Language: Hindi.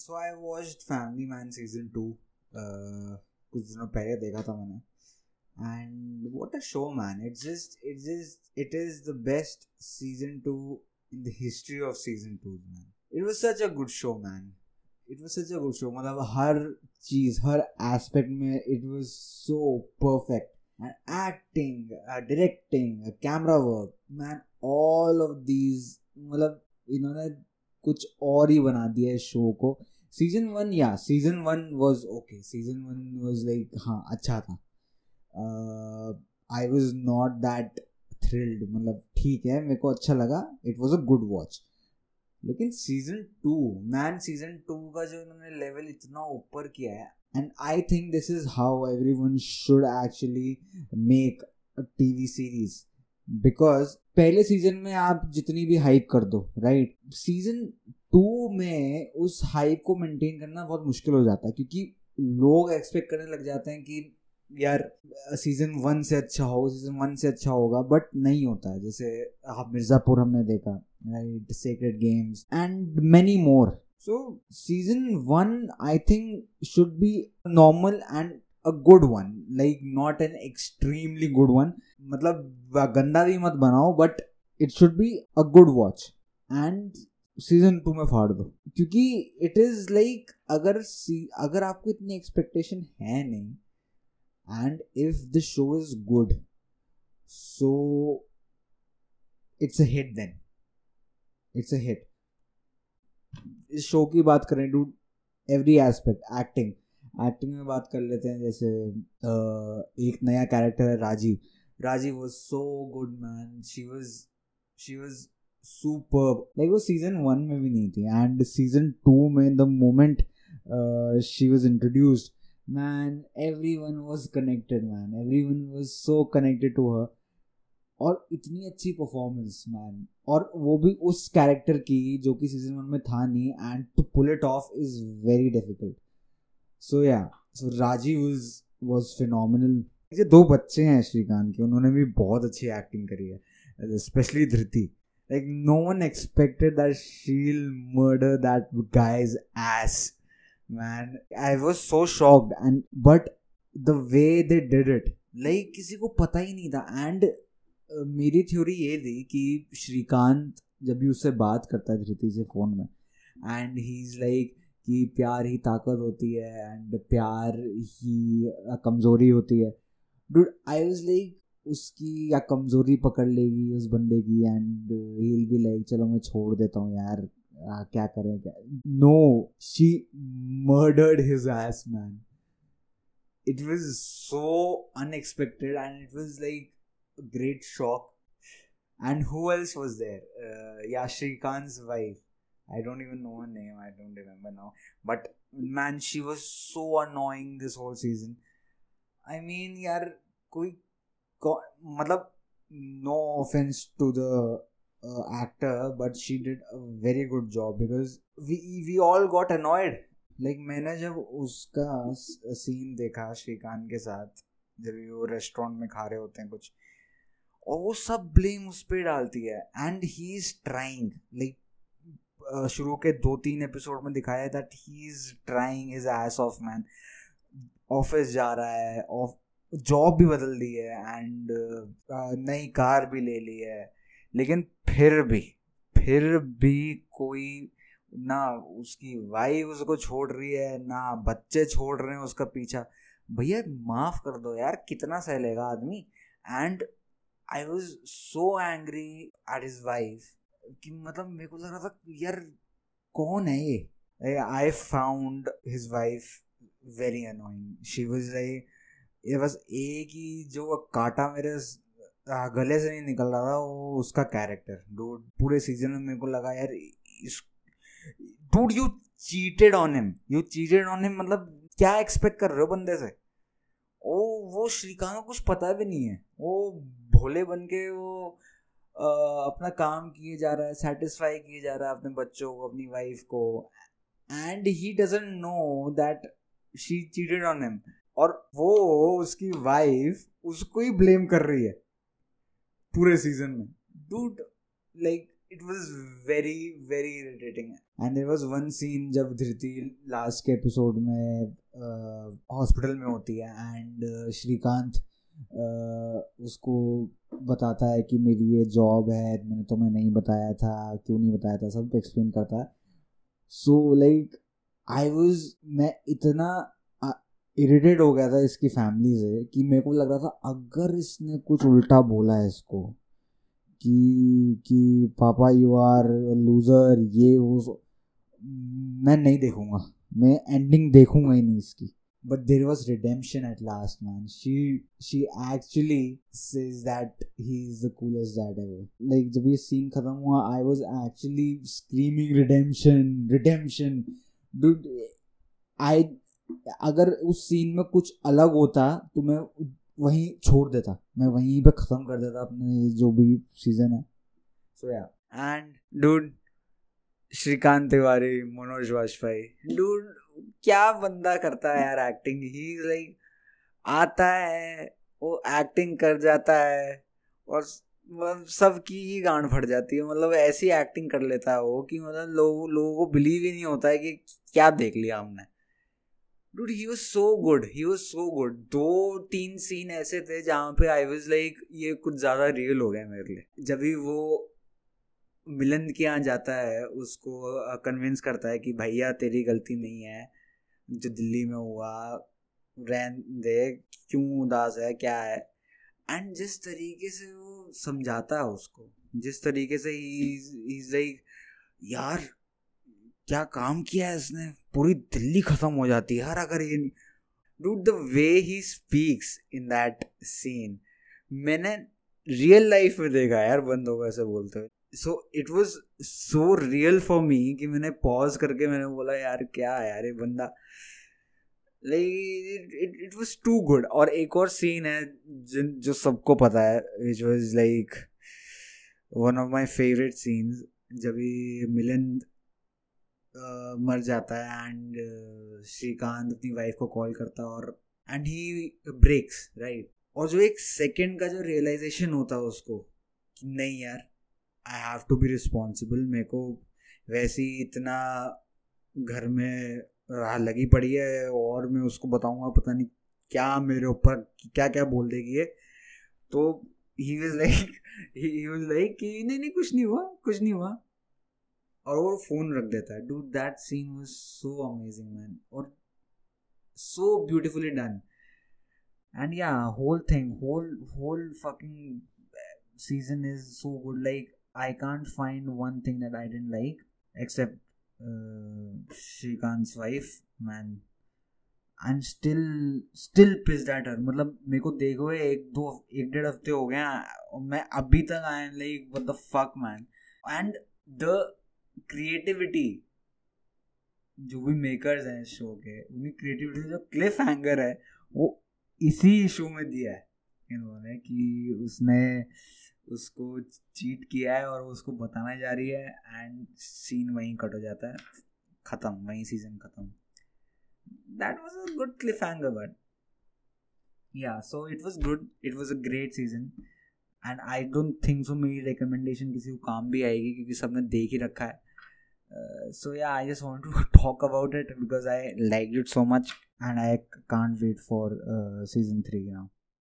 So I watch Family Man season two कुछ दिनों पहले देखा था मैंने। And what a show man it just it's just it is the best season two in history of season two man it was such a good show man it was such a good show मतलब हर चीज़, हर एस्पेक्ट में it was so perfect and acting directing camera work man all of these मतलब इन्होंने कुछ और ही बना दिया है शो को। सीज़न वन या season one was okay season one was like हाँ अच्छा था। I was not that thrilled मतलब ठीक है, मेरे को अच्छा लगा। It was a good watch लेकिन season two man season two का जो इन्होंने लेवल इतना ऊपर किया है and I think this is how every one should actually make TV series because पहले सीज़न में आप जितनी भी हाइप कर दो राइट सीज़न टू में उस हाइप को मेंटेन करना बहुत मुश्किल हो जाता है, क्योंकि लोग एक्सपेक्ट करने लग जाते हैं कि यार सीज़न वन से अच्छा हो सीज़न वन से अच्छा होगा बट नहीं होता है। जैसे आप मिर्जापुर हमने देखा right Sacred Games and many more so season one I think should be normal and a good one like not an extremely good one मतलब गंदा भी मत बनाओ but it should be a good watch and season two में फाड़ दो। क्योंकि इट इज़ लाइक अगर अगर आपको इतनी एक्सपेक्टेशन है नहीं and if the show is good so it's a hit then it's a hit इस शो की बात करें to every aspect acting acting में बात कर लेते हैं, जैसे एक नया कैरेक्टर है Raji Raji was so good man she was she was super like वो सीज़न वन में भी नहीं थी एंड सीज़न टू में the moment she was introduced man every one was connected man every one was so connected to her और इतनी अच्छी परफॉर्मेंस मैन और वो भी उस कैरेक्टर की, जो कि सीज़न वन में था नहीं and to pull it off is very difficult so ya so Rajeev was phenomenal ये दो बच्चे हैं श्रीकांत के, उन्होंने भी बहुत अच्छी एक्टिंग करी है specially Dhriti. Like no one expected that she'll murder that guy's ass man i was so shocked and but the way they did it like किसी को पता ही नहीं था एंड uh, मेरी थ्योरी ये थी कि श्रीकांत जब भी उससे बात करता है धृति से फ़ोन में एंड ही इज़ लाइक कि प्यार ही ताकत होती है एंड प्यार ही कमज़ोरी होती है डूड आई वाज लाइक उसकी या कमज़ोरी पकड़ लेगी उस बंदे की एंड हील भी लाइक चलो मैं छोड़ देता हूँ यार आ, क्या करें क्या? No she murdered his ass man it was so unexpected and it was like great shock and who else was there ya Shrikant wife I don't even know her name I don't remember now but man she was so annoying this whole season I mean यार कोई मतलब offense to the uh, actor, but she did a very good job because we we all got annoyed. Like मैंने जब उसका सीन देखा श्रीकांत के साथ जब वो रेस्टोरेंट में खा रहे होते हैं कुछ और वो सब ब्लेम उस पर डालती है and he is trying like शुरू के दो तीन एपिसोड में दिखाया that he is trying his ass off man office जा रहा है ऑफ़ जॉब भी बदल दी है एंड नई कार भी ले ली है। लेकिन फिर भी फिर भी कोई ना उसकी वाइफ उसको छोड़ रही है, ना बच्चे छोड़ रहे हैं उसका पीछा। भैया, माफ़ कर दो यार, कितना सहलेगा आदमी। And I was so angry at his wife कि मतलब मेरे को लग रहा था यार, कौन है ये? I found his wife very annoying she was like ये बस एक ही जो काटा मेरे गले से नहीं निकल रहा था वो उसका कैरेक्टर डूड पूरे सीज़न में मेरे को लगा यार dude you cheated on him you cheated on him मतलब क्या एक्सपेक्ट कर रहे हो बंदे से? ओ वो श्रीकांत को कुछ पता भी नहीं है। वो भोले बन के वो आ, अपना काम किए जा रहा है सेटिस्फाई किए जा रहा है अपने बच्चों को अपनी वाइफ को। And he doesn't know that she cheated on him और वो उसकी वाइफ उसको ही ब्लेम कर रही है पूरे सीज़न में। Dude like it was very very irritating and there was one scene जब धृति लास्ट के एपिसोड में हॉस्पिटल uh, में होती है एंड uh, श्रीकांत uh, उसको बताता है कि मेरी ये जॉब है मैंने तुम्हें नहीं बताया था क्यों नहीं बताया था सब एक्सप्लेन करता है। सो लाइक आई वॉज़ मैं इतना इरिटेट हो गया था इसकी फैमिली से कि मेरे को लग रहा था अगर इसने कुछ उल्टा बोला है इसको, कि कि पापा यू आर लूजर ये, वो मैं नहीं देखूँगा। मैं एंडिंग देखूँगा ही नहीं इसकी। But there was redemption at last man she she actually says that he is the coolest that ever like जब ये सीन खत्म हुआ I was actually screaming redemption redemption do I अगर उस सीन में कुछ अलग होता तो मैं वहीं छोड़ देता। मैं वहीं पे ख़त्म कर देता अपने जो भी सीज़न है। So ya and dude Shrikant Tiwari, Manoj Vajpayee. Dude क्या बंदा करता है यार एक्टिंग ही लाइक आता है, वो एक्टिंग कर जाता है, और मतलब सबकी ही गांड फट जाती है। मतलब ऐसी एक्टिंग कर लेता है वो कि मतलब लोग, लोगों को बिलीव ही नहीं होता है कि क्या देख लिया हमने। Dude he was so good he was so good दो तीन सीन ऐसे थे जहाँ पे आई वॉज़ लाइक ये कुछ ज़्यादा रियल हो गया मेरे लिए। जब भी वो मिलन के यहाँ जाता है, उसको कन्विंस करता है कि भैया, तेरी गलती नहीं है। जो दिल्ली में हुआ, रहन दे, क्यों उदास है, क्या है? एंड जिस तरीके से वो समझाता है उसको, जिस तरीके से ही लाइक यार, क्या काम किया है इसने? पूरी दिल्ली खत्म हो जाती है। यार अगर ये dude the way he speaks in that scene मैंने रियल लाइफ में देखा यार बंदों को ऐसे बोलते हुए। So it was so real for me कि मैंने पॉज करके मैंने बोला, यार, क्या है यार ये बंदा? Like it was too good और एक और सीन है जिन, जो सबको पता है which was like one of my favourite scenes जब ये मर जाता है एंड श्रीकांत अपनी वाइफ को कॉल करता है और एंड ही ब्रेक्स राइट और जो एक सेकेंड का जो रियलाइजेशन होता है उसको, कि नहीं यार I have to be responsible मेरे को वैसे ही इतना घर में राह लगी पड़ी है और मैं उसको बताऊँगा पता नहीं क्या मेरे ऊपर क्या क्या बोल देगी ये। तो he was like he was like कि नहीं नहीं, कुछ नहीं हुआ, कुछ नहीं हुआ। और वो फ़ोन रख देता है। Do that scene was so amazing man और so beautifully done and ya whole thing whole whole fucking season is so good like I can't find one thing that I don't like except Shrikant wife man I am still still pissed at her मतलब मेरे को देखो एक, दो, एक डेढ़ हफ़्ते हो गए मैं अभी तक I am like the fuck man and the creativity जो भी मेकर्स हैं शो के उनकी क्रिएटिविटी जो क्लिफ हैंगर है, वो इसी शो में दिया है। इन्होंने कि उसने उसको चीट किया है और उसको बताने जा रही है एंड सीन वहीं कट हो जाता है। ख़त्म, वहीं सीज़न ख़त्म। That was a good cliffhanger but ya so it was good it was a great season and I don't think so मेरी रिकमेंडेशन किसी को काम भी आएगी, क्योंकि सबने देख ही रखा है। Uh, so yeah i just want to talk about it because i liked it so much and i can't wait for uh, season 3 now